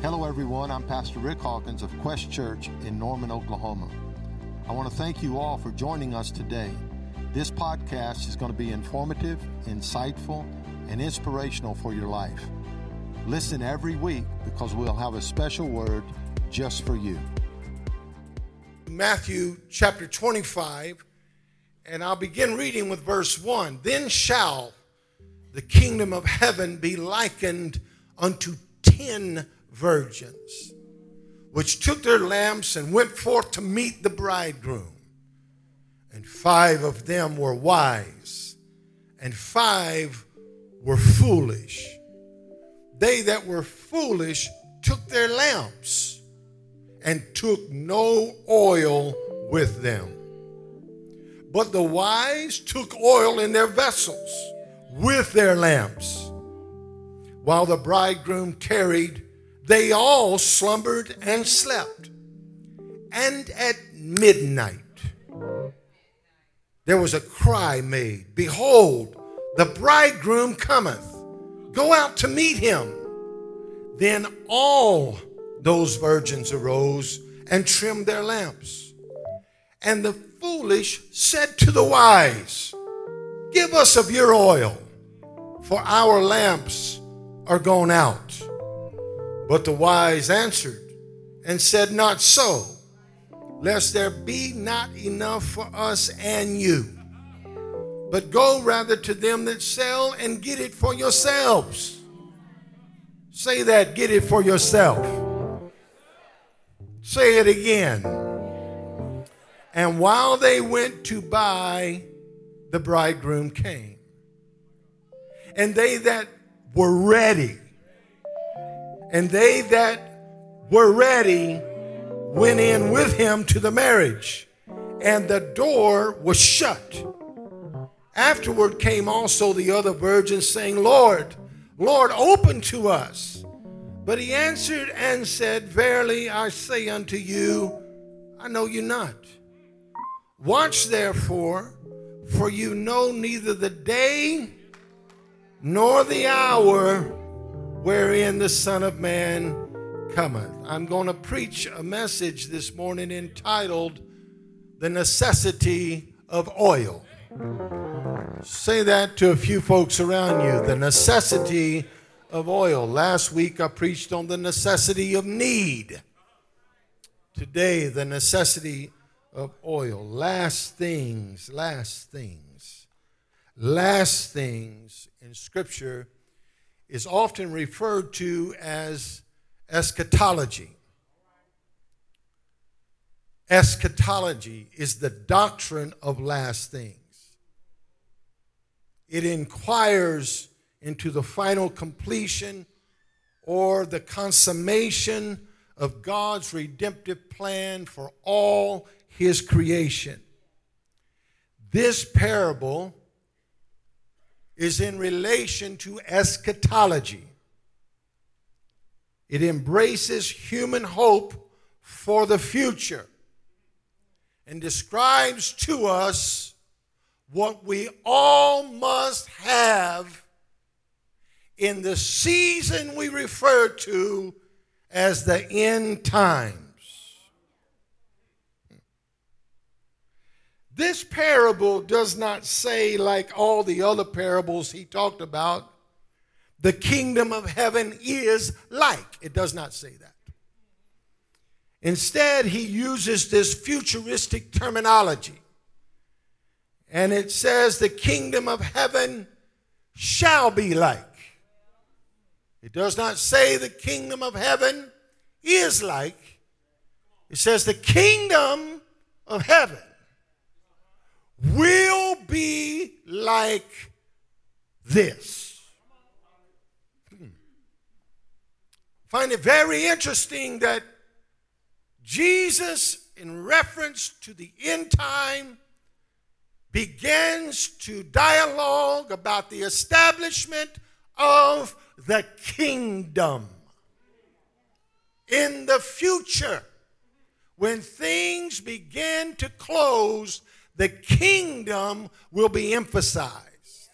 Hello, everyone. I'm Pastor Rick Hawkins of Quest Church in Norman, Oklahoma. I want to thank you all for joining us today. This podcast is going to be informative, insightful, and inspirational for your life. Listen every week because we'll have a special word just for you. Matthew chapter 25, and I'll begin reading with verse 1. Then shall the kingdom of heaven be likened unto ten virgins, which took their lamps and went forth to meet the bridegroom. And five of them were wise, and five were foolish. They that were foolish took their lamps and took no oil with them. But the wise took oil in their vessels with their lamps. While the bridegroom tarried, they all slumbered and slept. And at midnight, there was a cry made Behold, the bridegroom cometh. Go out to meet him. Then all those virgins arose and trimmed their lamps. And the foolish said to the wise, Give us of your oil, for our lamps are gone out. But the wise answered and said, Not so, lest there be not enough for us and you. But go rather to them that sell and get it for yourselves. Say that, get it for yourself. Say it again. And while they went to buy, the bridegroom came. And they that were ready and they that were ready went in with him to the marriage, and the door was shut. Afterward came also the other virgins, saying, Lord, Lord, open to us. But he answered and said, Verily I say unto you, I know you not. Watch therefore, for you know neither the day nor the hour wherein the Son of Man cometh. I'm going to preach a message this morning entitled The Necessity of Oil. Say that to a few folks around you the necessity of oil. Last week I preached on the necessity of need. Today, the necessity of oil. Last things, last things, last things in Scripture is often referred to as eschatology. Eschatology is the doctrine of last things. It inquires into the final completion or the consummation of God's redemptive plan for all his creation. This parable is in relation to eschatology. It embraces human hope for the future and describes to us what we all must have in the season we refer to as the end time. This parable does not say, like all the other parables he talked about, the kingdom of heaven is like. It does not say that. Instead, he uses this futuristic terminology. And it says, the kingdom of heaven shall be like. It does not say the kingdom of heaven is like. It says the kingdom of heaven will be like this. Hmm. Find it very interesting that Jesus, in reference to the end time, begins to dialogue about the establishment of the kingdom. In the future, when things begin to close the kingdom will be emphasized.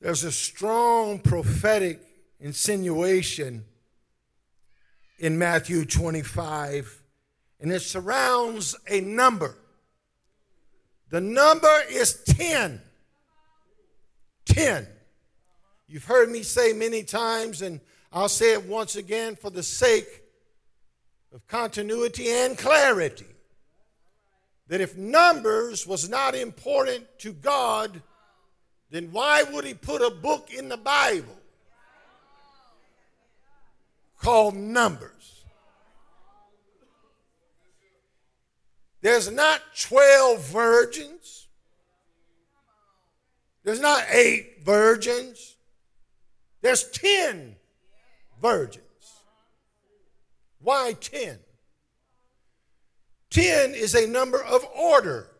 There's a strong prophetic insinuation in Matthew 25, and it surrounds a number. The number is 10. 10. You've heard me say many times, and I'll say it once again for the sake of continuity and clarity that if numbers was not important to God, then why would He put a book in the Bible called Numbers? There's not 12 virgins. There's not eight virgins. There's 10 virgins. Why 10? 10 is a number of order,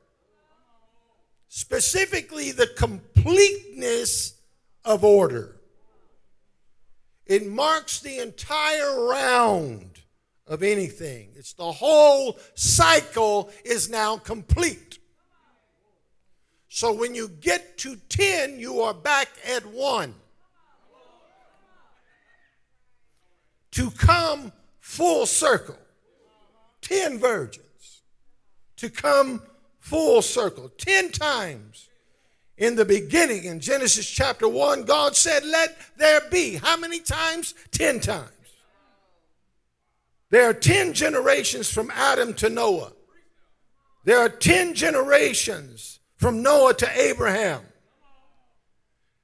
specifically the completeness of order. It marks the entire round of anything. It's the whole cycle is now complete. So when you get to 10, you are back at 1. to come full circle. Ten virgins to come full circle. Ten times in the beginning, in Genesis chapter 1, God said, Let there be. How many times? Ten times. There are ten generations from Adam to Noah. There are ten generations from Noah to Abraham.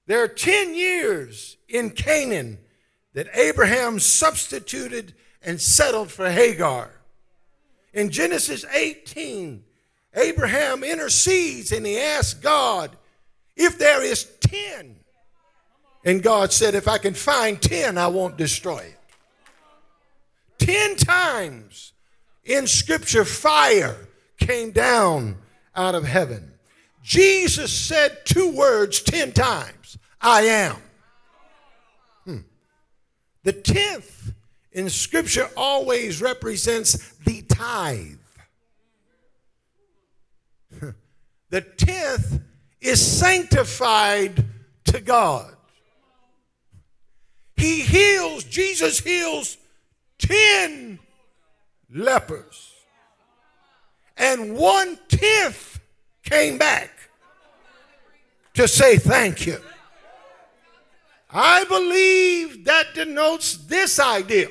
There are ten years in Canaan that Abraham substituted and settled for Hagar. In Genesis 18, Abraham intercedes and he asks God if there is 10. And God said, if I can find 10, I won't destroy it. 10 times in Scripture, fire came down out of heaven. Jesus said two words 10 times I am. Hmm. The tenth in Scripture always represents the tithe. the tenth is sanctified to God. He heals, Jesus heals 10 lepers. And one tenth came back to say thank you. I believe that denotes this idea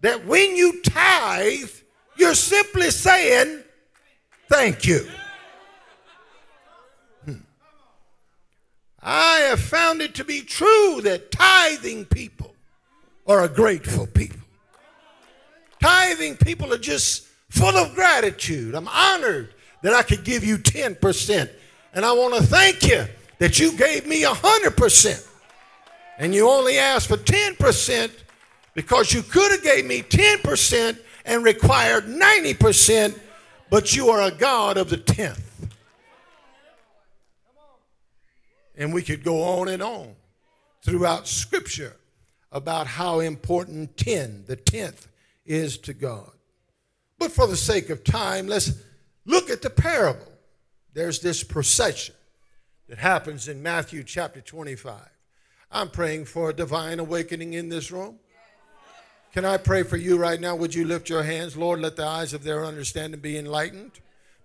that when you tithe, you're simply saying, Thank you. Hmm. I have found it to be true that tithing people are a grateful people. Tithing people are just full of gratitude. I'm honored that I could give you 10%. And I want to thank you that you gave me 100% and you only asked for 10% because you could have gave me 10% and required 90%, but you are a God of the 10th. And we could go on and on throughout Scripture about how important 10, the 10th, is to God. But for the sake of time, let's look at the parable. There's this procession that happens in Matthew chapter 25. I'm praying for a divine awakening in this room. Can I pray for you right now? Would you lift your hands? Lord, let the eyes of their understanding be enlightened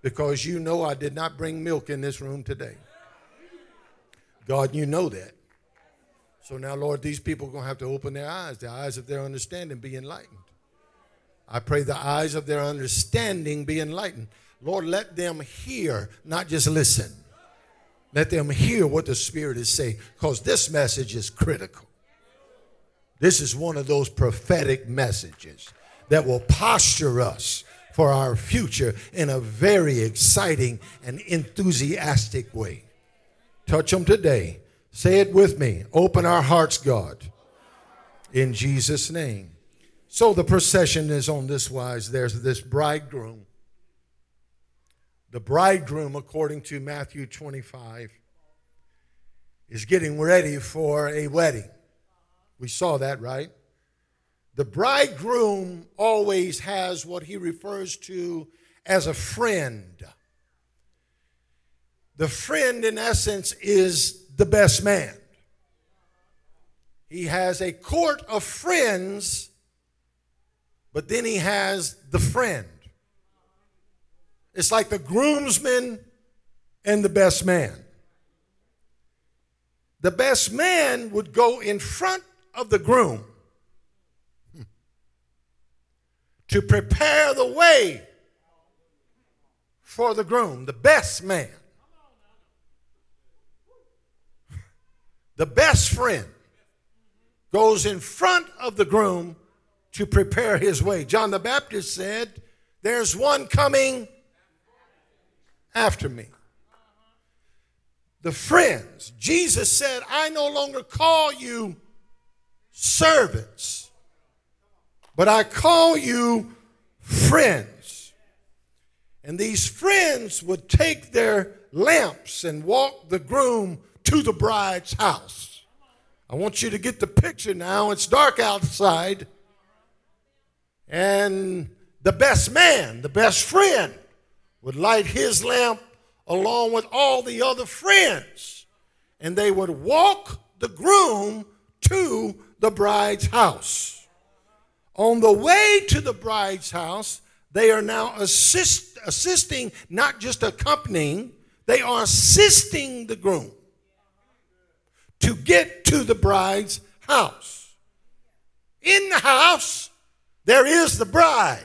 because you know I did not bring milk in this room today. God, you know that. So now, Lord, these people are going to have to open their eyes, the eyes of their understanding be enlightened. I pray the eyes of their understanding be enlightened. Lord, let them hear, not just listen. Let them hear what the Spirit is saying because this message is critical. This is one of those prophetic messages that will posture us for our future in a very exciting and enthusiastic way. Touch them today. Say it with me. Open our hearts, God, in Jesus' name. So the procession is on this wise. There's this bridegroom the bridegroom, according to Matthew 25, is getting ready for a wedding. We saw that, right? The bridegroom always has what he refers to as a friend. The friend, in essence, is the best man. he has a court of friends, but then he has the friend. It's like the groomsman and the best man. The best man would go in front of the groom to prepare the way for the groom, the best man, the best friend goes in front of the groom to prepare his way. John the Baptist said, There's one coming after me. The friends, Jesus said, I no longer call you servants, but I call you friends. And these friends would take their lamps and walk the groom to the bride's house. I want you to get the picture now. It's dark outside. And the best man, the best friend, would light his lamp along with all the other friends. And they would walk the groom to the bride's house. On the way to the bride's house, they are now assist, assisting, not just accompanying, they are assisting the groom to get to the bride's house. In the house, there is the bride.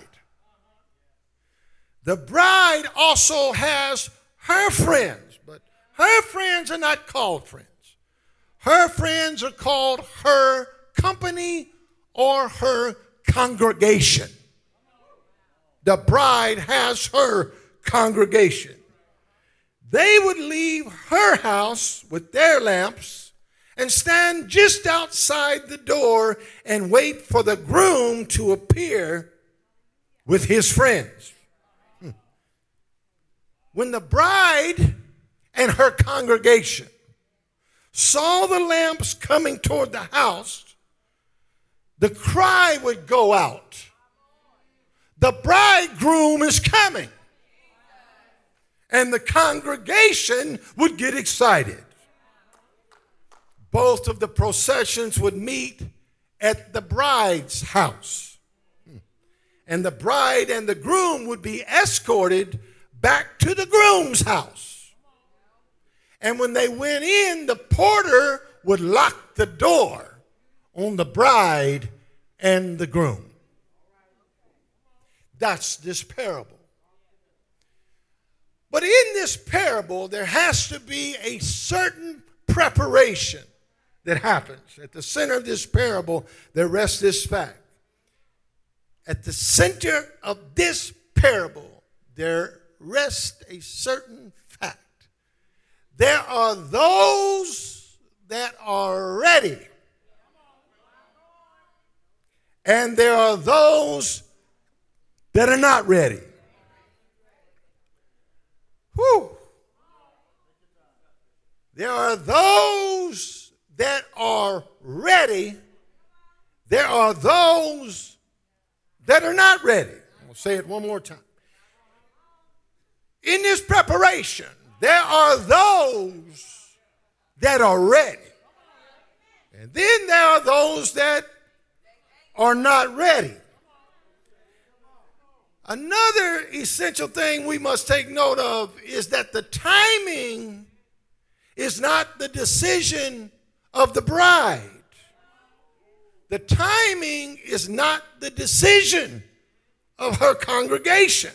The bride also has her friends, but her friends are not called friends. Her friends are called her company or her congregation. The bride has her congregation. They would leave her house with their lamps and stand just outside the door and wait for the groom to appear with his friends. Hmm. When the bride and her congregation saw the lamps coming toward the house, the cry would go out The bridegroom is coming. And the congregation would get excited both of the processions would meet at the bride's house. And the bride and the groom would be escorted back to the groom's house. And when they went in, the porter would lock the door on the bride and the groom. That's this parable. But in this parable, there has to be a certain preparation that happens. At the center of this parable, there rests this fact. At the center of this parable, there rests a certain fact. There are those that are ready, and there are those that are not ready. Whew. There are those that are ready, there are those that are not ready. I'll say it one more time. In this preparation, there are those that are ready. And then there are those that are not ready. Another essential thing we must take note of is that the timing is not the decision of the bride. The timing is not the decision of her congregation.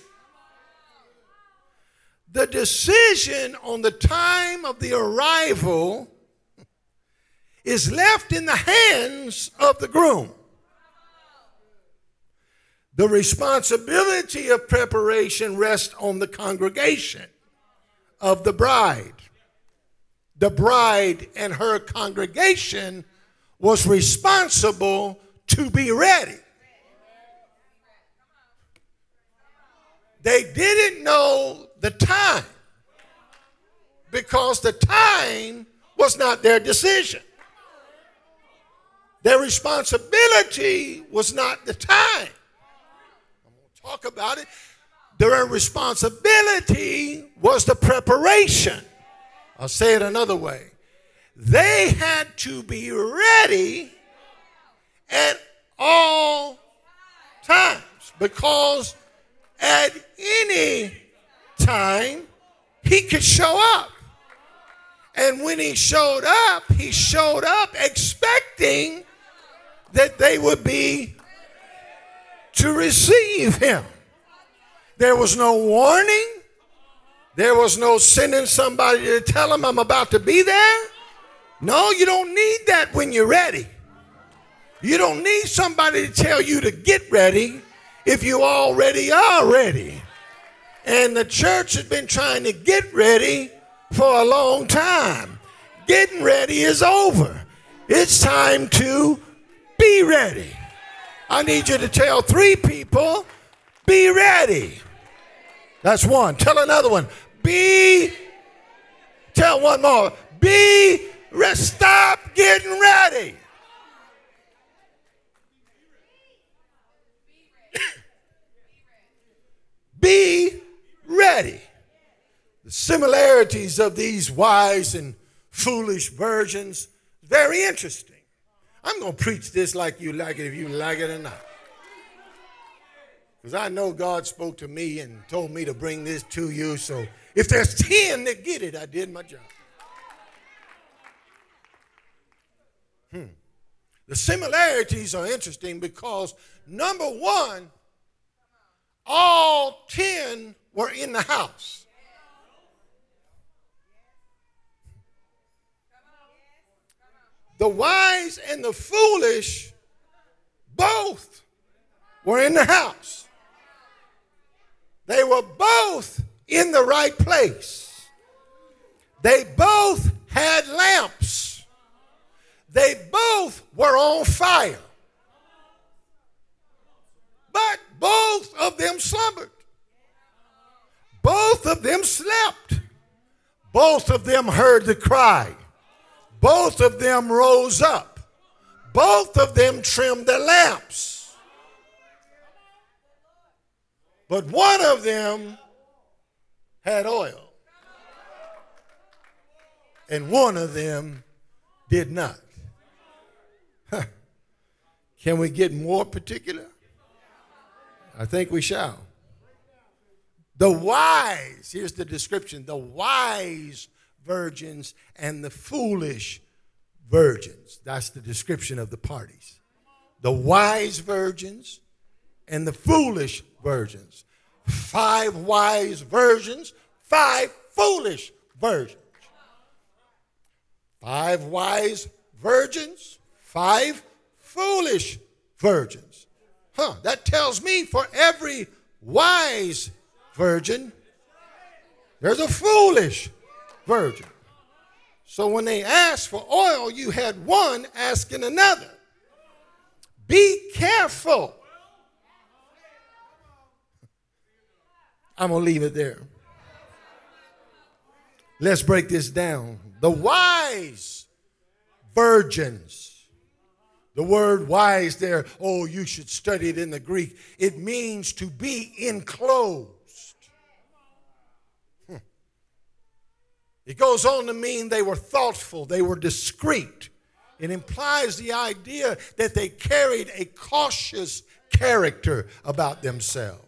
The decision on the time of the arrival is left in the hands of the groom. The responsibility of preparation rests on the congregation of the bride the bride and her congregation was responsible to be ready. They didn't know the time because the time was not their decision. Their responsibility was not the time. Talk about it. Their responsibility was the preparation. I'll say it another way. They had to be ready at all times because at any time he could show up. And when he showed up, he showed up expecting that they would be to receive him. There was no warning. There was no sending somebody to tell him I'm about to be there. No, you don't need that when you're ready. You don't need somebody to tell you to get ready if you already are ready. And the church has been trying to get ready for a long time. Getting ready is over. It's time to be ready. I need you to tell three people, be ready. That's one. Tell another one, be. Tell one more, be. Stop getting ready. be ready. The similarities of these wise and foolish virgins, very interesting. I'm going to preach this like you like it, if you like it or not. Because I know God spoke to me and told me to bring this to you. So if there's 10 that get it, I did my job. Hmm. The similarities are interesting because, number one, all 10 were in the house. The wise and the foolish both were in the house. They were both in the right place. They both had lamps. They both were on fire. But both of them slumbered. Both of them slept. Both of them heard the cry. Both of them rose up. Both of them trimmed their lamps. But one of them had oil. And one of them did not. Can we get more particular? I think we shall. The wise, here's the description the wise virgins and the foolish virgins. That's the description of the parties. The wise virgins and the foolish virgins. Five wise virgins, five foolish virgins. Five wise virgins, five foolish virgins. Huh, that tells me for every wise virgin, there's a foolish virgin. So when they asked for oil, you had one asking another. Be careful. I'm going to leave it there. Let's break this down. The wise virgins the word wise there, oh, you should study it in the Greek. It means to be enclosed. Hmm. It goes on to mean they were thoughtful, they were discreet. It implies the idea that they carried a cautious character about themselves.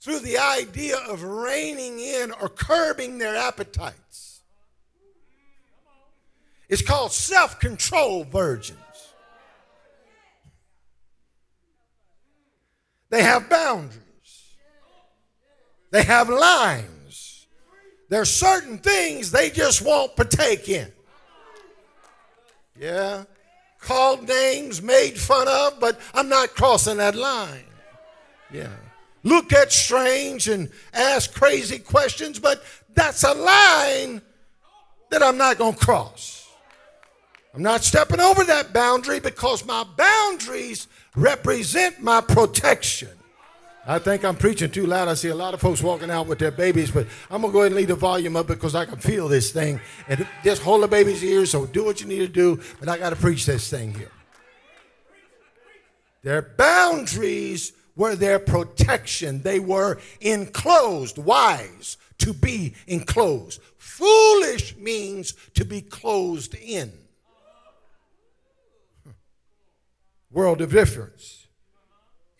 Through the idea of reining in or curbing their appetites. It's called self control virgins. They have boundaries, they have lines. There's certain things they just won't partake in. Yeah. Called names, made fun of, but I'm not crossing that line. Yeah. Look at strange and ask crazy questions, but that's a line that I'm not going to cross. I'm not stepping over that boundary because my boundaries represent my protection. I think I'm preaching too loud. I see a lot of folks walking out with their babies, but I'm going to go ahead and leave the volume up because I can feel this thing. And just hold the baby's ears, so do what you need to do, but I got to preach this thing here. Their boundaries were their protection, they were enclosed, wise to be enclosed. Foolish means to be closed in. World of difference.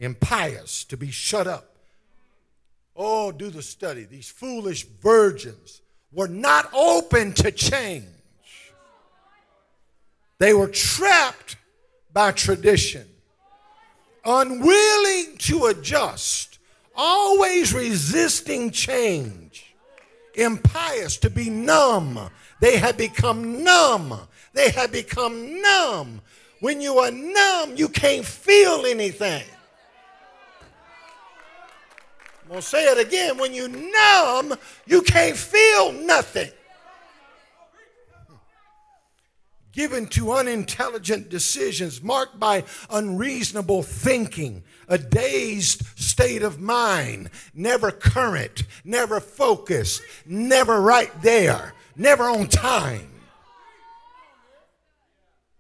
Impious, to be shut up. Oh, do the study. These foolish virgins were not open to change. They were trapped by tradition, unwilling to adjust, always resisting change, impious, to be numb. They had become numb. They had become numb. When you are numb, you can't feel anything. To say it again. When you're numb, you can't feel nothing. given to unintelligent decisions, marked by unreasonable thinking, a dazed state of mind, never current, never focused, never right there, never on time.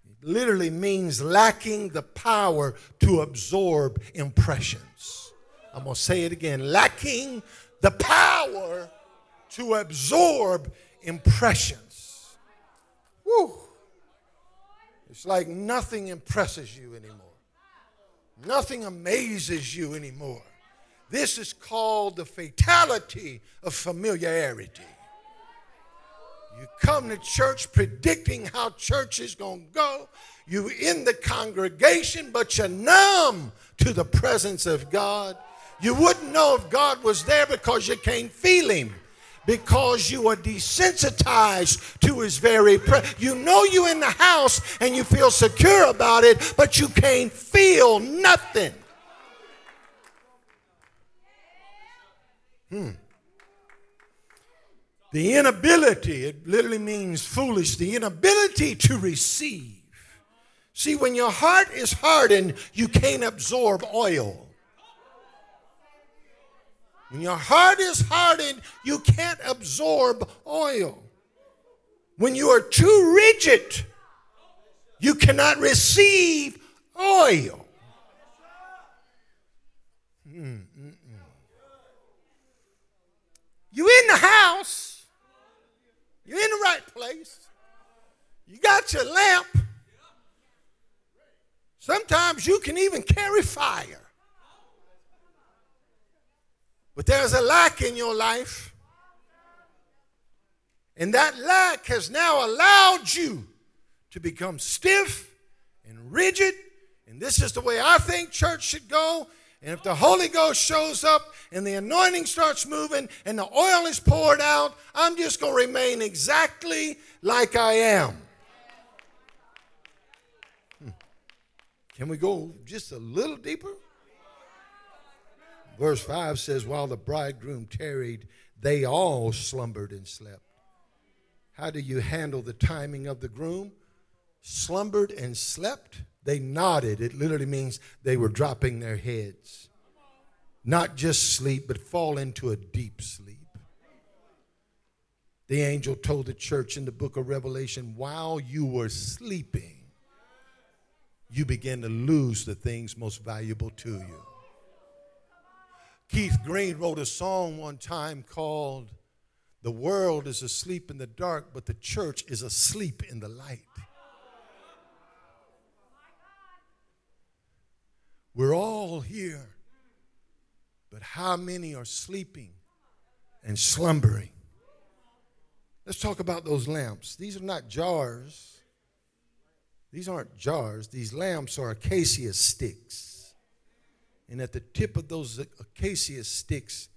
It literally means lacking the power to absorb impressions. I'm going to say it again lacking the power to absorb impressions. Woo. It's like nothing impresses you anymore. Nothing amazes you anymore. This is called the fatality of familiarity. You come to church predicting how church is going to go. You in the congregation, but you're numb to the presence of God. You wouldn't know if God was there because you can't feel Him because you are desensitized to his very presence. You know you're in the house and you feel secure about it, but you can't feel nothing. Hmm. The inability, it literally means foolish, the inability to receive. See, when your heart is hardened, you can't absorb oil. When your heart is hardened, you can't absorb oil. When you are too rigid, you cannot receive oil. Mm-mm. You in the house, you're in the right place, you got your lamp. Sometimes you can even carry fire. But there's a lack in your life. And that lack has now allowed you to become stiff and rigid. And this is the way I think church should go. And if the Holy Ghost shows up and the anointing starts moving and the oil is poured out, I'm just going to remain exactly like I am. Hmm. Can we go just a little deeper? Verse 5 says, While the bridegroom tarried, they all slumbered and slept. How do you handle the timing of the groom? Slumbered and slept? They nodded. It literally means they were dropping their heads. Not just sleep, but fall into a deep sleep. The angel told the church in the book of Revelation while you were sleeping, you began to lose the things most valuable to you. Keith Green wrote a song one time called The World is Asleep in the Dark, but the church is asleep in the light. We're all here, but how many are sleeping and slumbering? Let's talk about those lamps. These are not jars. These aren't jars. These lamps are acacia sticks. And at the tip of those acacia sticks,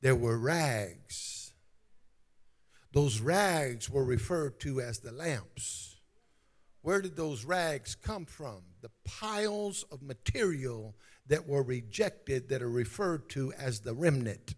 there were rags. Those rags were referred to as the lamps. Where did those rags come from? The piles of material that were rejected that are referred to as the remnant.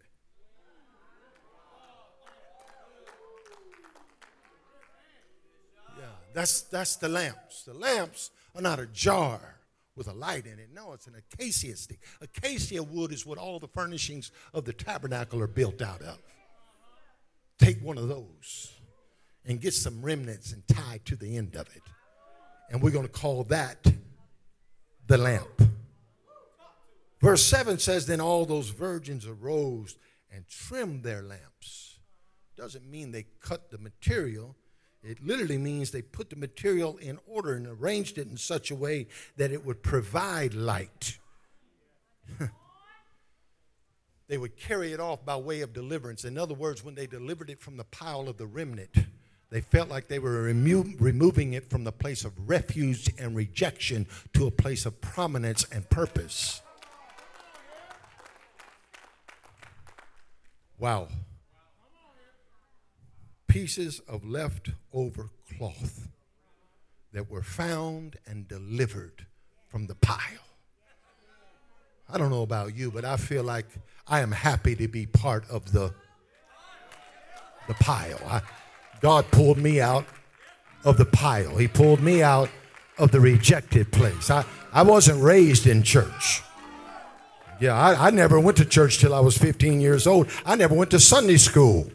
Yeah, that's that's the lamps. The lamps are not a jar with a light in it. No, it's an acacia stick. Acacia wood is what all the furnishings of the tabernacle are built out of. Take one of those and get some remnants and tie to the end of it. And we're going to call that the lamp. Verse 7 says, Then all those virgins arose and trimmed their lamps. Doesn't mean they cut the material, It literally means they put the material in order and arranged it in such a way that it would provide light. they would carry it off by way of deliverance. In other words, when they delivered it from the pile of the remnant, they felt like they were remo- removing it from the place of refuge and rejection to a place of prominence and purpose. Wow pieces of leftover cloth that were found and delivered from the pile. I don't know about you, but I feel like I am happy to be part of the, the pile. I, God pulled me out of the pile. He pulled me out of the rejected place. I, I wasn't raised in church. Yeah, I, I never went to church till I was 15 years old. I never went to Sunday school.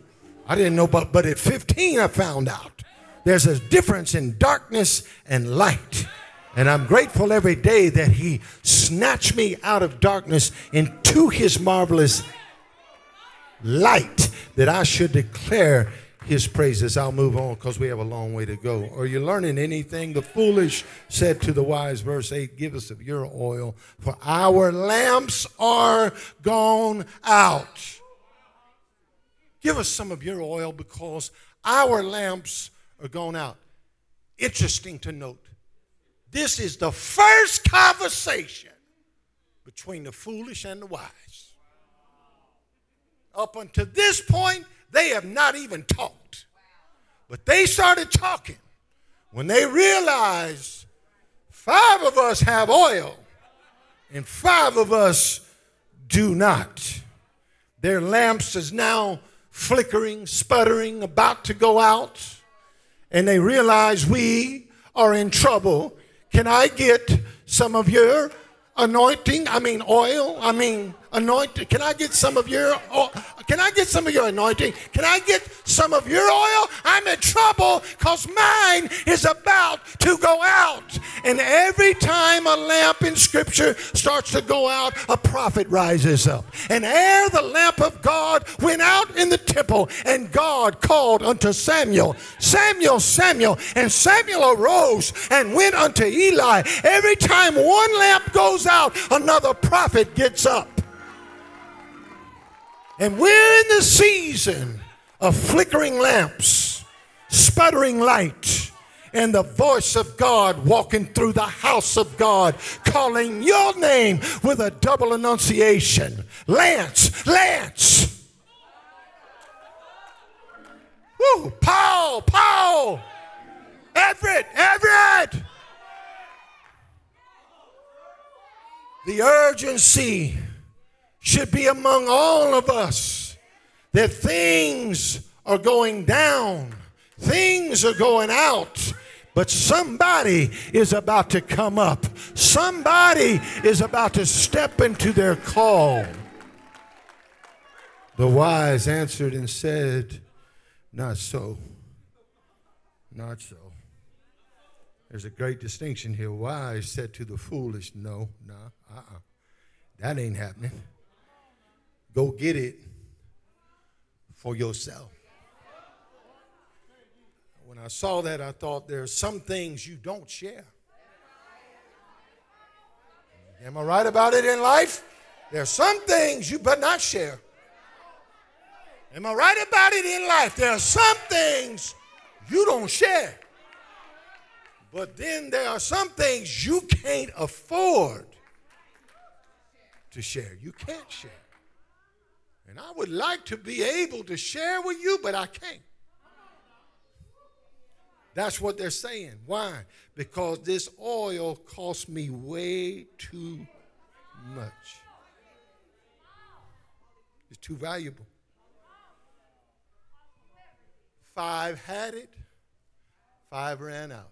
I didn't know, but, but at 15, I found out there's a difference in darkness and light. And I'm grateful every day that He snatched me out of darkness into His marvelous light that I should declare His praises. I'll move on because we have a long way to go. Are you learning anything? The foolish said to the wise, verse 8, Give us of your oil, for our lamps are gone out. Give us some of your oil because our lamps are gone out. Interesting to note, this is the first conversation between the foolish and the wise. Up until this point, they have not even talked. But they started talking when they realized five of us have oil and five of us do not. Their lamps is now flickering, sputtering, about to go out, and they realize we are in trouble. Can I get some of your anointing? I mean, oil? I mean, anointing. Can I get some of your oh, can I get some of your anointing? Can I get some of your oil? I'm in trouble because mine is about to go out. And every time a lamp in scripture starts to go out, a prophet rises up. And ere the lamp of God went out in the temple, and God called unto Samuel, Samuel, Samuel, and Samuel arose and went unto Eli. Every time one lamp goes out, another prophet gets up. And we're in the season of flickering lamps, sputtering light, and the voice of God walking through the house of God, calling your name with a double enunciation Lance, Lance. Woo, Paul, Paul, Everett, Everett. The urgency should be among all of us that things are going down, things are going out. But somebody is about to come up. Somebody is about to step into their call. The wise answered and said, Not so. Not so. There's a great distinction here. Wise said to the foolish, No, no, nah, uh uh. That ain't happening. Go get it for yourself. When I saw that, I thought there are some things you don't share. Am I right about it in life? There are some things you better not share. Am I right about it in life? There are some things you don't share. But then there are some things you can't afford to share. You can't share. And I would like to be able to share with you, but I can't. That's what they're saying. Why? Because this oil cost me way too much. It's too valuable. Five had it, five ran out.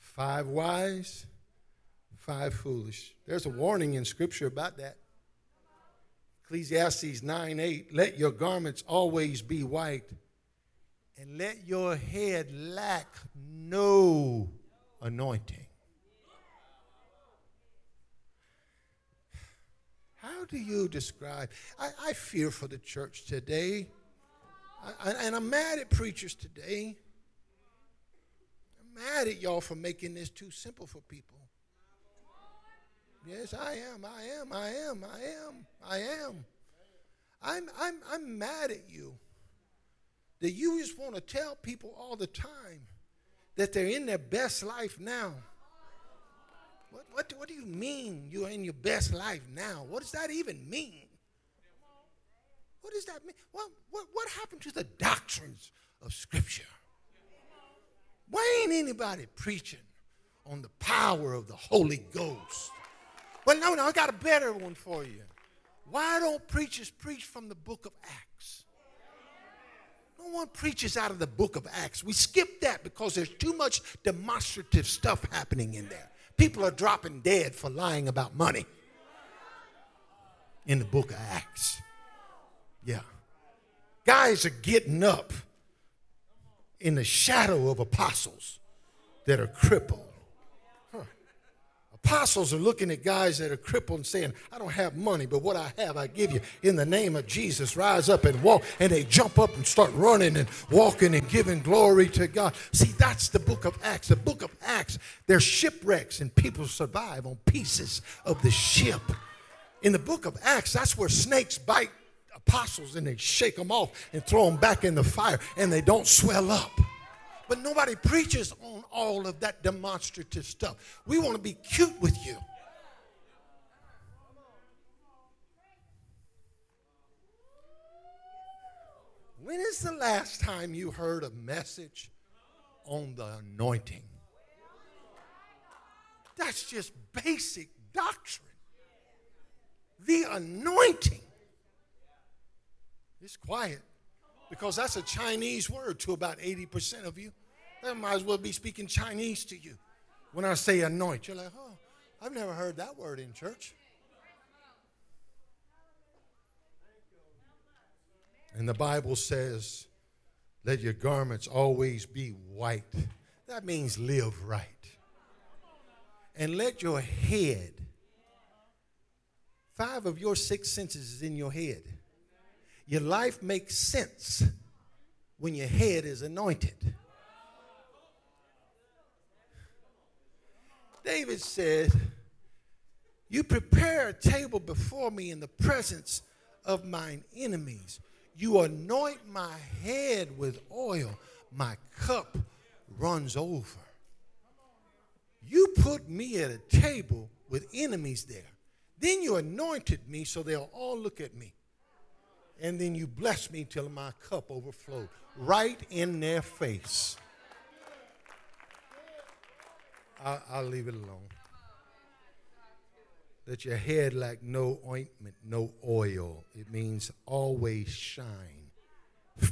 Five wise, five foolish. There's a warning in Scripture about that. Ecclesiastes 9 8, let your garments always be white, and let your head lack no anointing. How do you describe? I, I fear for the church today, I, I, and I'm mad at preachers today I'm mad at y'all for making this too simple for people. Yes, I am. I am. I am. I am. I am. I'm, I'm, I'm mad at you that you just want to tell people all the time that they're in their best life now. What, what, what do you mean you're in your best life now? What does that even mean? What does that mean? What, what, what happened to the doctrines of Scripture? Why ain't anybody preaching on the power of the Holy Ghost? Well, no, no, I got a better one for you. Why don't preachers preach from the book of Acts? No one preaches out of the book of Acts. We skip that because there's too much demonstrative stuff happening in there. People are dropping dead for lying about money in the book of Acts. Yeah. Guys are getting up in the shadow of apostles that are crippled. Apostles are looking at guys that are crippled and saying, I don't have money, but what I have, I give you. In the name of Jesus, rise up and walk. And they jump up and start running and walking and giving glory to God. See, that's the book of Acts. The book of Acts, there's shipwrecks and people survive on pieces of the ship. In the book of Acts, that's where snakes bite apostles and they shake them off and throw them back in the fire and they don't swell up. But nobody preaches on all of that demonstrative stuff. We want to be cute with you. When is the last time you heard a message on the anointing? That's just basic doctrine. The anointing. It's quiet because that's a Chinese word to about 80% of you. I might as well be speaking Chinese to you. When I say anoint, you're like, oh, I've never heard that word in church. And the Bible says, let your garments always be white. That means live right. And let your head, five of your six senses is in your head. Your life makes sense when your head is anointed. David said, You prepare a table before me in the presence of mine enemies. You anoint my head with oil, my cup runs over. You put me at a table with enemies there. Then you anointed me so they'll all look at me and then you bless me till my cup overflowed right in their face. I'll, I'll leave it alone. That your head lack no ointment, no oil. It means always shine.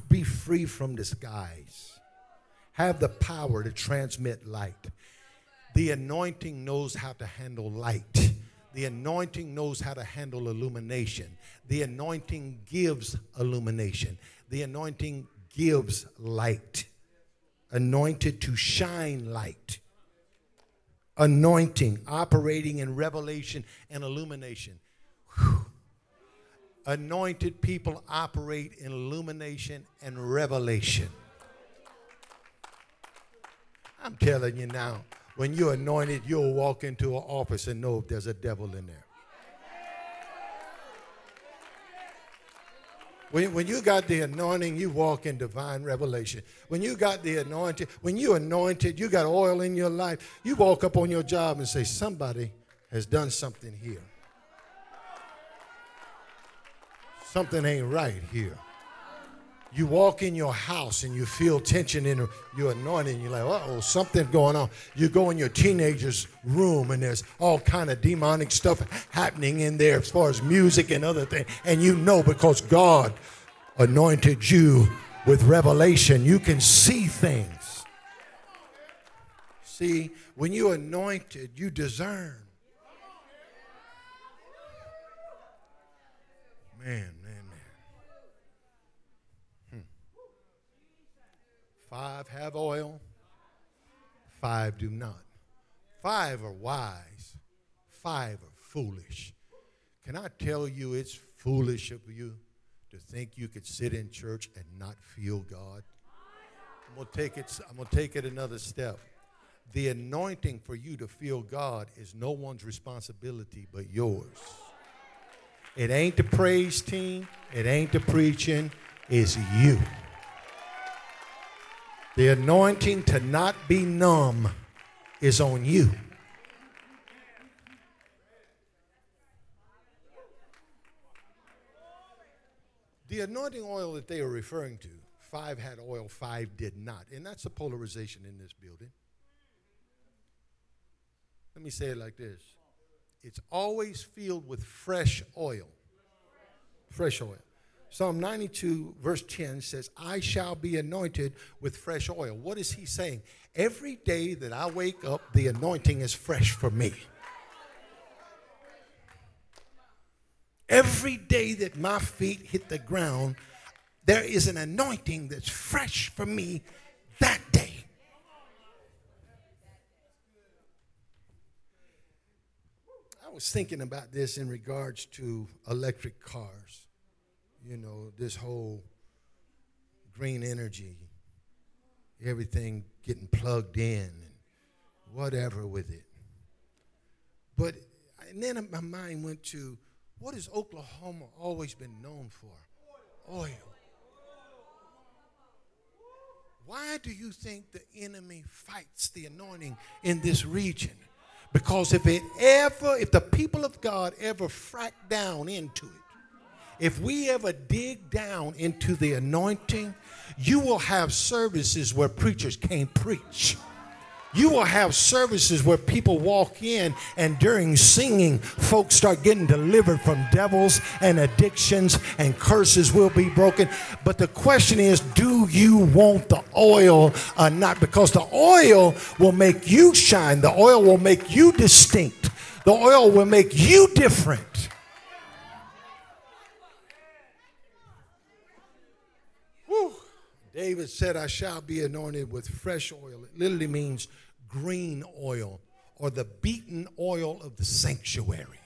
Be free from disguise. Have the power to transmit light. The anointing knows how to handle light. The anointing knows how to handle illumination. The anointing gives illumination. The anointing gives light. Anointed to shine light. Anointing, operating in revelation and illumination. Whew. Anointed people operate in illumination and revelation. I'm telling you now, when you're anointed, you'll walk into an office and know if there's a devil in there. When, when you got the anointing, you walk in divine revelation. When you got the anointing, when you anointed, you got oil in your life, you walk up on your job and say, Somebody has done something here. Something ain't right here. You walk in your house and you feel tension in your anointing. You're like, oh, something going on. You go in your teenager's room and there's all kind of demonic stuff happening in there as far as music and other things. And you know because God anointed you with revelation, you can see things. See, when you're anointed, you discern. Man, Five have oil, five do not. Five are wise, five are foolish. Can I tell you it's foolish of you to think you could sit in church and not feel God? I'm gonna take it, I'm gonna take it another step. the anointing for you to feel God is no one's responsibility but yours. It ain't the praise team, it ain't the preaching, it's you. The anointing to not be numb is on you. The anointing oil that they are referring to, five had oil, five did not. And that's the polarization in this building. Let me say it like this it's always filled with fresh oil. Fresh oil. Psalm 92, verse 10 says, I shall be anointed with fresh oil. What is he saying? Every day that I wake up, the anointing is fresh for me. Every day that my feet hit the ground, there is an anointing that's fresh for me that day. I was thinking about this in regards to electric cars. You know, this whole green energy, everything getting plugged in and whatever with it. But and then my mind went to what has Oklahoma always been known for? Oil. Why do you think the enemy fights the anointing in this region? Because if it ever, if the people of God ever frack down into it, if we ever dig down into the anointing, you will have services where preachers can't preach. You will have services where people walk in and during singing, folks start getting delivered from devils and addictions and curses will be broken. But the question is, do you want the oil or not? Because the oil will make you shine, the oil will make you distinct, the oil will make you different. Whew. David said, I shall be anointed with fresh oil. It literally means green oil or the beaten oil of the sanctuary.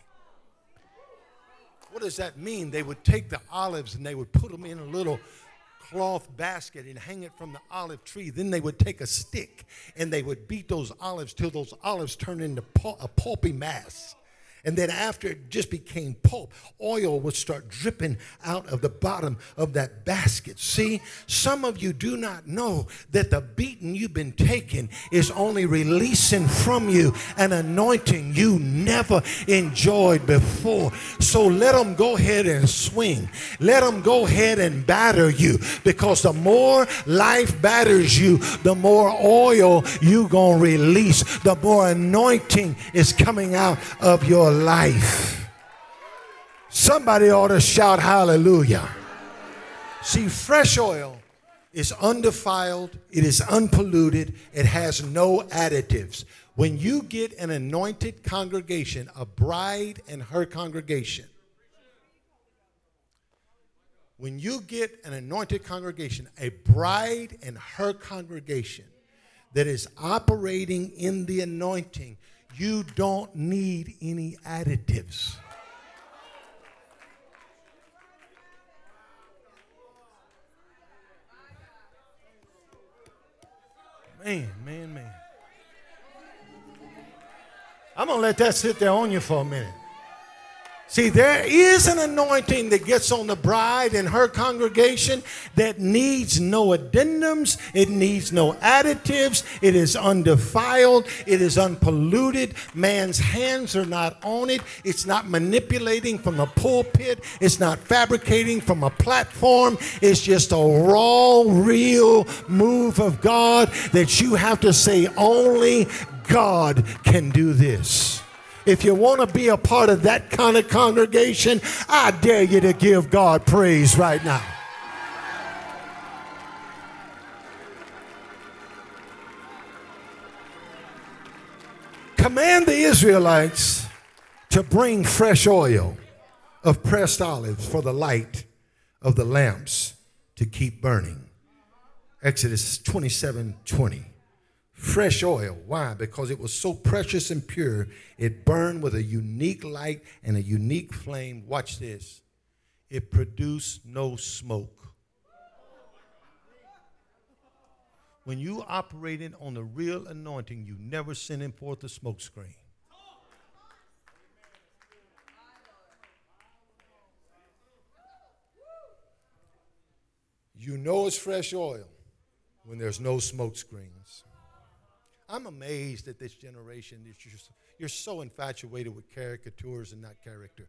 What does that mean? They would take the olives and they would put them in a little cloth basket and hang it from the olive tree. Then they would take a stick and they would beat those olives till those olives turned into a pulpy mass. And then after it just became pulp, oil would start dripping out of the bottom of that basket. See, some of you do not know that the beating you've been taking is only releasing from you an anointing you never enjoyed before. So let them go ahead and swing. Let them go ahead and batter you because the more life batters you, the more oil you going to release, the more anointing is coming out of your life. Somebody ought to shout hallelujah. See, fresh oil is undefiled, it is unpolluted, it has no additives. When you get an anointed congregation, a bride and her congregation, when you get an anointed congregation, a bride and her congregation that is operating in the anointing, you don't need any additives. Man, man, man. I'm going to let that sit there on you for a minute. See, there is an anointing that gets on the bride and her congregation that needs no addendums, it needs no additives, it is undefiled, it is unpolluted. Man's hands are not on it, it's not manipulating from the pulpit, it's not fabricating from a platform, it's just a raw, real move of God that you have to say, only God can do this. If you want to be a part of that kind of congregation, I dare you to give God praise right now. Command the Israelites to bring fresh oil of pressed olives for the light of the lamps to keep burning. Exodus 27 20 fresh oil. Why? Because it was so precious and pure, it burned with a unique light and a unique flame. Watch this. It produced no smoke. when you operating on the real anointing, you never sending forth a smoke screen. You know it's fresh oil when there's no smoke screens. I'm amazed at this generation. You're, you're so infatuated with caricatures and not character.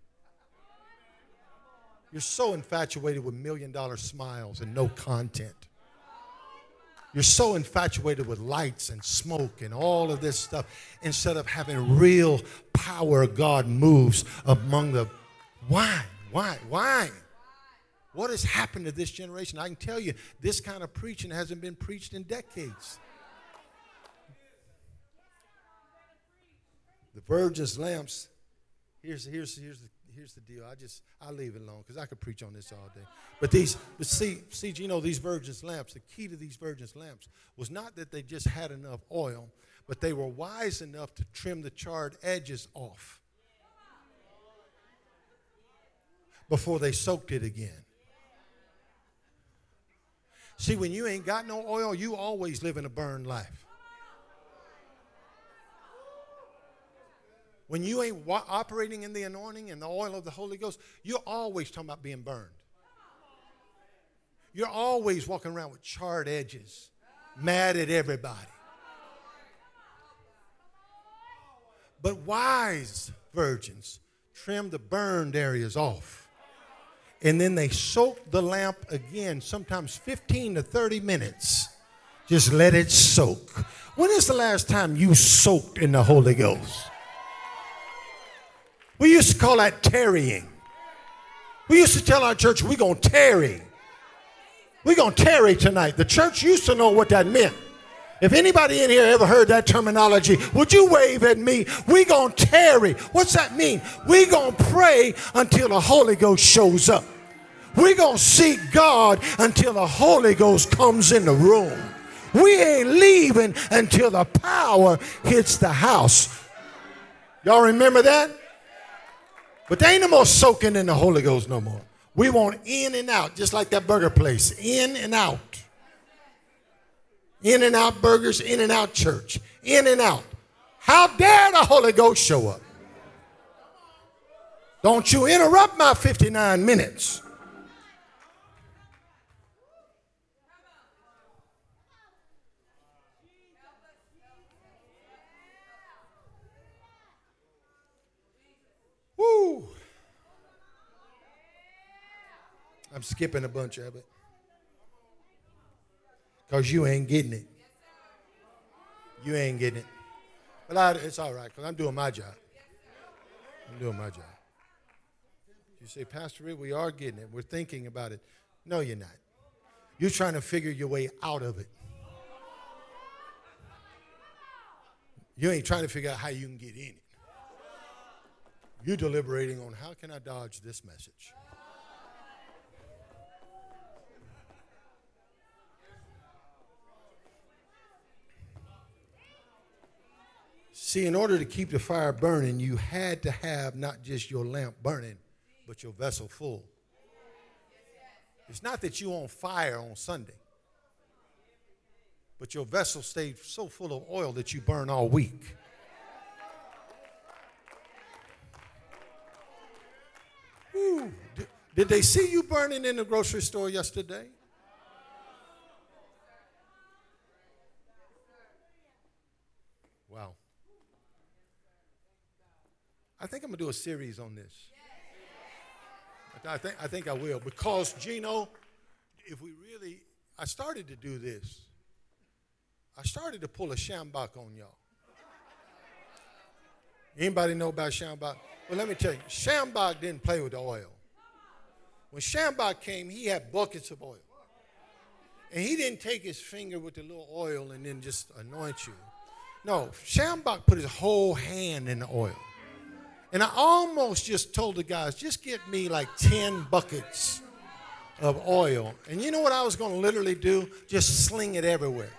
You're so infatuated with million dollar smiles and no content. You're so infatuated with lights and smoke and all of this stuff instead of having real power God moves among the why? Why? Why? What has happened to this generation? I can tell you, this kind of preaching hasn't been preached in decades. The virgin's lamps. Here's, here's, here's, the, here's the deal. I just, I'll leave it alone because I could preach on this all day. But these, but see, see, you know, these virgin's lamps, the key to these virgin's lamps was not that they just had enough oil, but they were wise enough to trim the charred edges off before they soaked it again. See, when you ain't got no oil, you always live in a burned life. When you ain't wa- operating in the anointing and the oil of the Holy Ghost, you're always talking about being burned. You're always walking around with charred edges, mad at everybody. But wise virgins trim the burned areas off and then they soak the lamp again, sometimes 15 to 30 minutes. Just let it soak. When is the last time you soaked in the Holy Ghost? We used to call that tarrying. We used to tell our church, we're going to tarry. We're going to tarry tonight. The church used to know what that meant. If anybody in here ever heard that terminology, would you wave at me? We're gonna tarry. What's that mean? We're gonna pray until the Holy Ghost shows up. We're going to seek God until the Holy Ghost comes in the room. We ain't leaving until the power hits the house. Y'all remember that? But they ain't no more soaking in the Holy Ghost no more. We want in and out, just like that burger place. In and out. In and out burgers, in and out church. In and out. How dare the Holy Ghost show up? Don't you interrupt my 59 minutes. Woo! I'm skipping a bunch of it. Because you ain't getting it. You ain't getting it. But I, it's all right, because I'm doing my job. I'm doing my job. You say, Pastor Rick, we are getting it. We're thinking about it. No, you're not. You're trying to figure your way out of it. You ain't trying to figure out how you can get in it. You're deliberating on how can I dodge this message? See, in order to keep the fire burning, you had to have not just your lamp burning, but your vessel full. It's not that you on fire on Sunday, but your vessel stayed so full of oil that you burn all week. Did, did they see you burning in the grocery store yesterday? Wow. I think I'm going to do a series on this. I think, I think I will because, Gino, if we really, I started to do this. I started to pull a Schambach on y'all. Anybody know about Schambach? Well, let me tell you, Schambach didn't play with the oil. When Schambach came, he had buckets of oil. And he didn't take his finger with the little oil and then just anoint you. No, Schambach put his whole hand in the oil. And I almost just told the guys, just get me like 10 buckets of oil. And you know what I was going to literally do? Just sling it everywhere.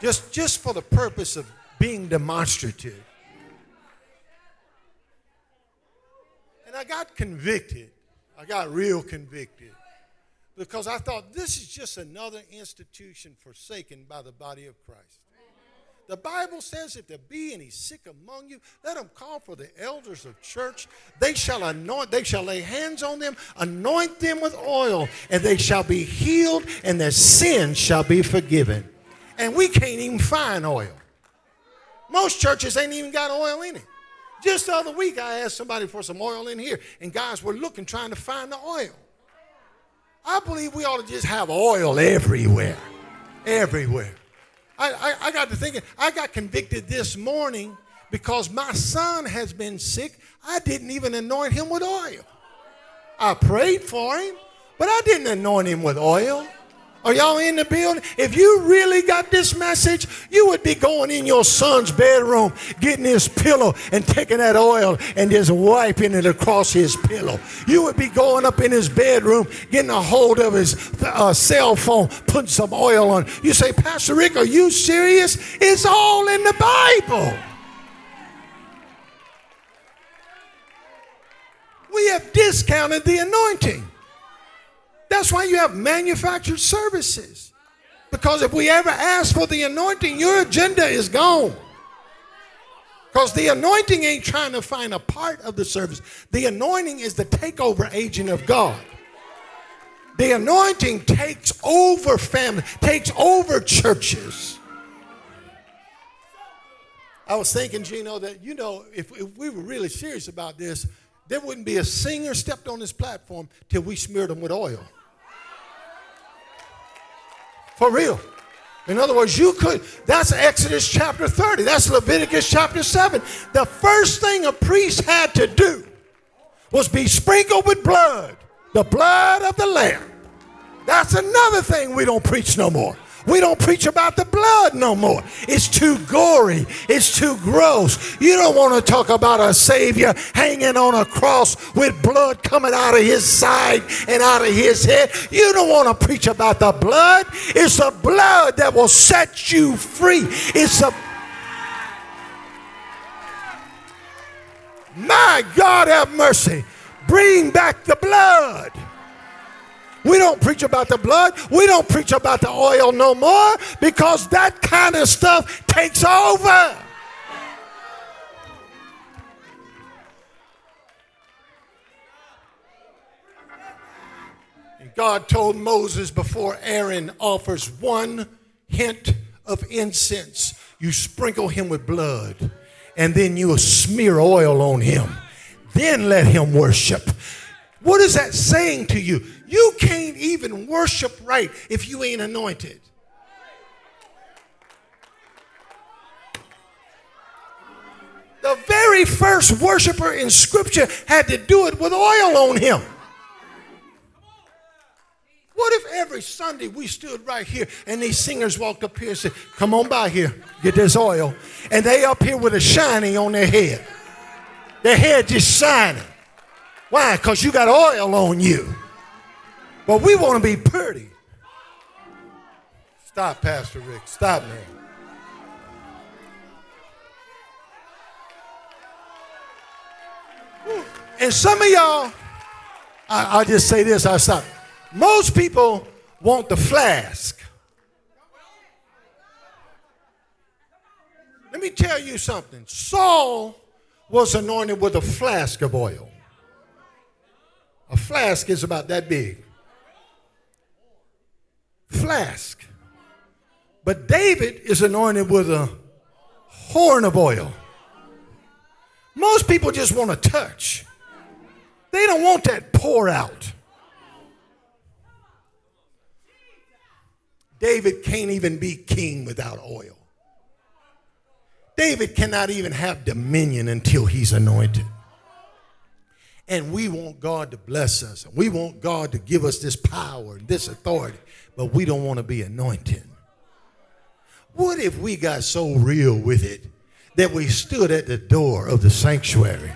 Just, just for the purpose of being demonstrative. I got convicted. I got real convicted because I thought this is just another institution forsaken by the body of Christ. The Bible says, if there be any sick among you, let them call for the elders of church. They shall anoint, they shall lay hands on them, anoint them with oil, and they shall be healed, and their sins shall be forgiven. And we can't even find oil. Most churches ain't even got oil in it. Just the other week, I asked somebody for some oil in here, and guys were looking, trying to find the oil. I believe we ought to just have oil everywhere. Everywhere. I, I, I got to thinking, I got convicted this morning because my son has been sick. I didn't even anoint him with oil. I prayed for him, but I didn't anoint him with oil. Are y'all in the building? If you really got this message, you would be going in your son's bedroom, getting his pillow and taking that oil and just wiping it across his pillow. You would be going up in his bedroom, getting a hold of his uh, cell phone, putting some oil on. You say, Pastor Rick, are you serious? It's all in the Bible. We have discounted the anointing. That's why you have manufactured services. Because if we ever ask for the anointing, your agenda is gone. Because the anointing ain't trying to find a part of the service. The anointing is the takeover agent of God. The anointing takes over family, takes over churches. I was thinking, Gino, that, you know, if, if we were really serious about this, there wouldn't be a singer stepped on this platform till we smeared them with oil. For real. In other words, you could, that's Exodus chapter 30, that's Leviticus chapter 7. The first thing a priest had to do was be sprinkled with blood, the blood of the Lamb. That's another thing we don't preach no more. We don't preach about the blood no more. It's too gory. It's too gross. You don't want to talk about a Savior hanging on a cross with blood coming out of his side and out of his head. You don't want to preach about the blood. It's the blood that will set you free. It's a My God, have mercy. Bring back the blood. We don't preach about the blood. We don't preach about the oil no more because that kind of stuff takes over. And God told Moses before Aaron offers one hint of incense, you sprinkle him with blood, and then you smear oil on him. Then let him worship. What is that saying to you? You can't even worship right if you ain't anointed. The very first worshiper in Scripture had to do it with oil on him. What if every Sunday we stood right here and these singers walked up here and said, Come on by here, get this oil. And they up here with a shining on their head. Their head just shining. Why? Because you got oil on you. But we want to be pretty. Stop, Pastor Rick. Stop, man. And some of y'all, I, will just say this, I'll stop. Most people want the flask. Let me tell you something. Saul was anointed with a flask of oil. A flask is about that big flask. But David is anointed with a horn of oil. Most people just want to touch, they don't want that pour out. David can't even be king without oil. David cannot even have dominion until he's anointed. And we want God to bless us. And we want God to give us this power and this authority but we don't want to be anointed. What if we got so real with it that we stood at the door of the sanctuary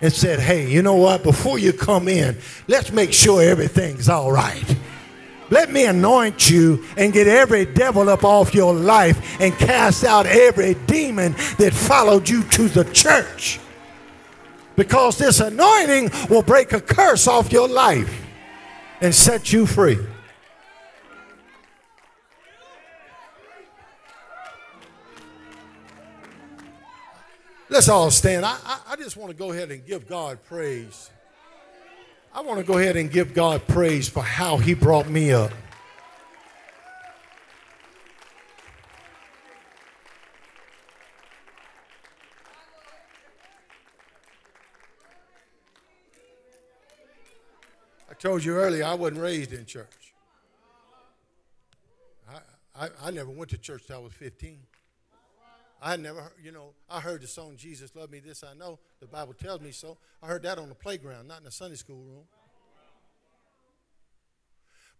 and said, hey, you know what? Before you come in, let's make sure everything's all right. Let me anoint you and get every devil up off your life and cast out every demon that followed you to the church because this anointing will break a curse off your life and set you free. Let's all stand. I, I, I, just want to go ahead and give God praise. I want to go ahead and give God praise for how He brought me up. Told you earlier I wasn't raised in church. I, I, I never went to church till I was 15. I never, you know, I heard the song "Jesus Love Me." This I know. The Bible tells me so. I heard that on the playground, not in the Sunday school room.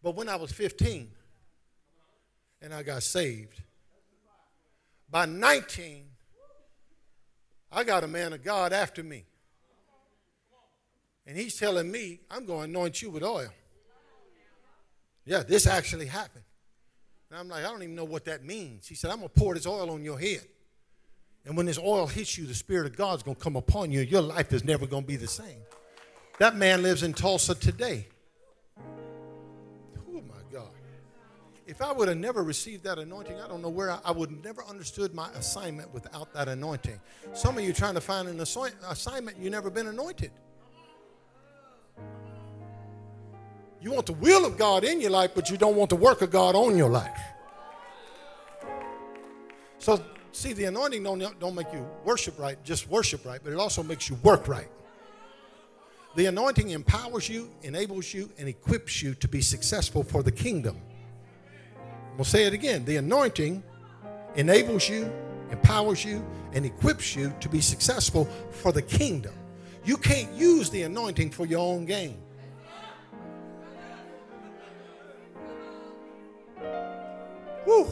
But when I was 15, and I got saved, by 19, I got a man of God after me, and he's telling me, "I'm going to anoint you with oil." Yeah, this actually happened. And I'm like, I don't even know what that means. He said, I'm going to pour this oil on your head. And when this oil hits you, the Spirit of God's going to come upon you. Your life is never going to be the same. That man lives in Tulsa today. Oh, my God. If I would have never received that anointing, I don't know where I, I would have never understood my assignment without that anointing. Some of you trying to find an assi- assignment, you've never been anointed. You want the will of God in your life, but you don't want the work of God on your life. So See, the anointing don't, don't make you worship right, just worship right, but it also makes you work right. The anointing empowers you, enables you, and equips you to be successful for the kingdom. We'll say it again. The anointing enables you, empowers you, and equips you to be successful for the kingdom. You can't use the anointing for your own gain. Woo.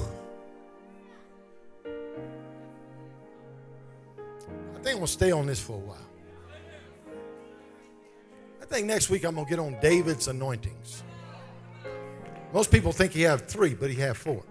I think I'm to stay on this for a while. I think next week I'm going to get on David's anointings. Most people think he had three, but he had four.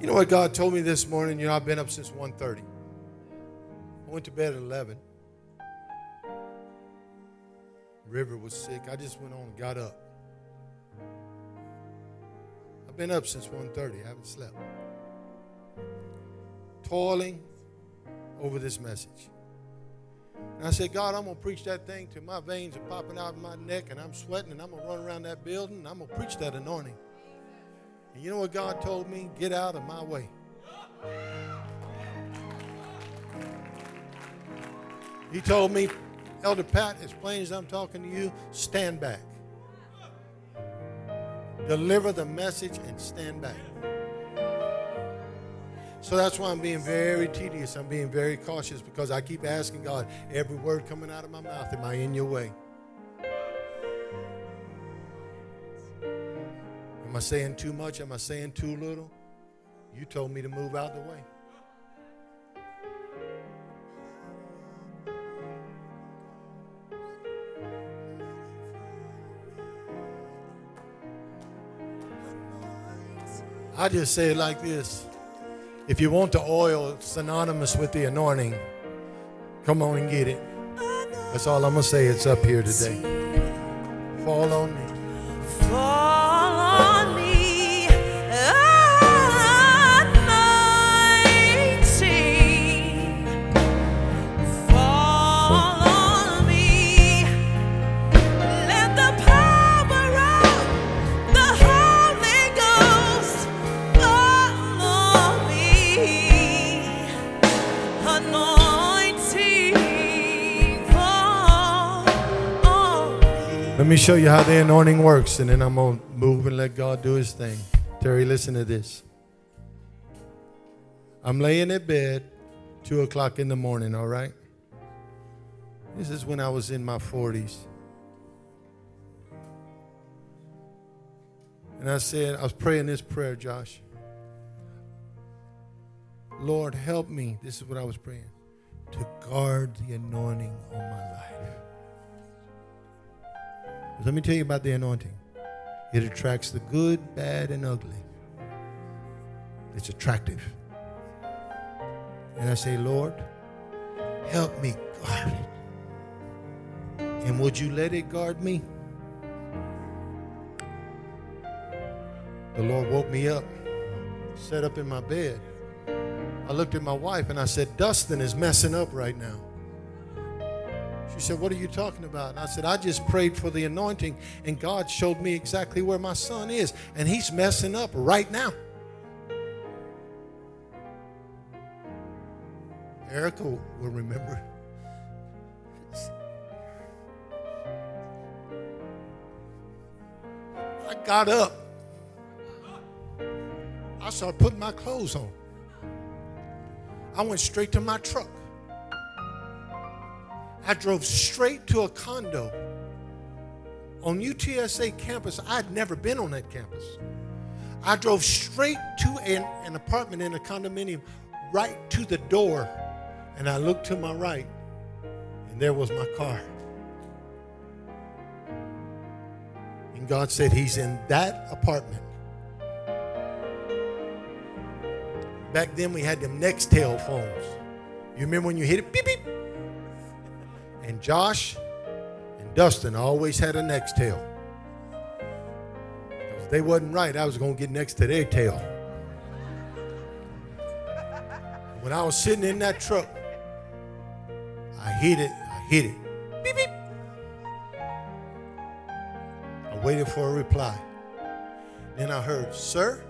You know what God told me this morning? You know, I've been up since 1.30. I went to bed at 11. River was sick. I just went on and got up. I've been up since 1.30. I haven't slept. Toiling over this message. And I said, God, I'm going to preach that thing till my veins are popping out of my neck and I'm sweating and I'm going to run around that building and I'm going to preach that anointing. And you know what God told me? Get out of my way. He told me, Elder Pat, as plain as I'm talking to you, stand back. Deliver the message and stand back. So that's why I'm being very tedious. I'm being very cautious because I keep asking God, every word coming out of my mouth, am I in your way? Am I saying too much? Am I saying too little? You told me to move out the way. I just say it like this. If you want the oil synonymous with the anointing, come on and get it. That's all I'm going to say. It's up here today. Fall on me. Me show you how the anointing works, and then I'm going to move and let God do his thing. Terry, listen to this. I'm laying in bed. Two o'clock in the morning, all right? This is when I was in my 40s. And I said, I was praying this prayer, Josh. Lord, help me. This is what I was praying to guard the anointing on my life. Let me tell you about the anointing. It attracts the good, bad, and ugly. It's attractive. And I say, Lord, help me guard it. And would you let it guard me? The Lord woke me up, sat up in my bed. I looked at my wife and I said, Dustin is messing up right now. She said, What are you talking about? And I said, I just prayed for the anointing and God showed me exactly where my son is. And he's messing up right now. Erica will remember. I got up. I started putting my clothes on. I went straight to my truck. I drove straight to a condo on UTSA campus. I'd never been on that campus. I drove straight to an, an apartment in a condominium, right to the door, and I looked to my right, and there was my car. And God said, He's in that apartment. Back then, we had them Nextel phones. You remember when you hit it? Beep, beep. And Josh and Dustin always had a Nextel. If they wasn't right, I was going to get next to their tail. When I was sitting in that truck, I hit it, I hit it. Beep, beep. I waited for a reply. Then I heard, Sir?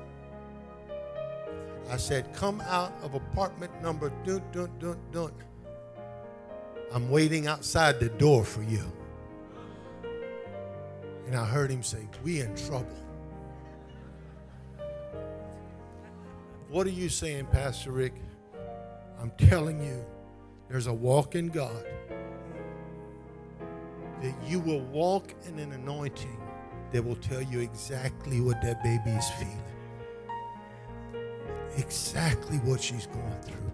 I said, Come out of apartment number dun dun dun dun. I'm waiting outside the door for you. And I heard him say, We in trouble. What are you saying, Pastor Rick? I'm telling you, there's a walk in God that you will walk in an anointing that will tell you exactly what that baby is feeling, exactly what she's going through,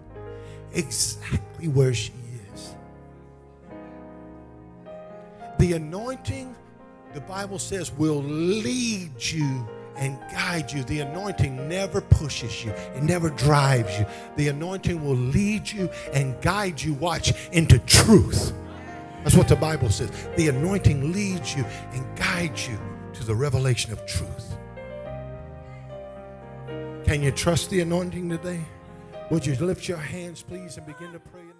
exactly where she The anointing, the Bible says, will lead you and guide you. The anointing never pushes you, it never drives you. The anointing will lead you and guide you, watch, into truth. That's what the Bible says. The anointing leads you and guides you to the revelation of truth. Can you trust the anointing today? Would you lift your hands, please, and begin to pray?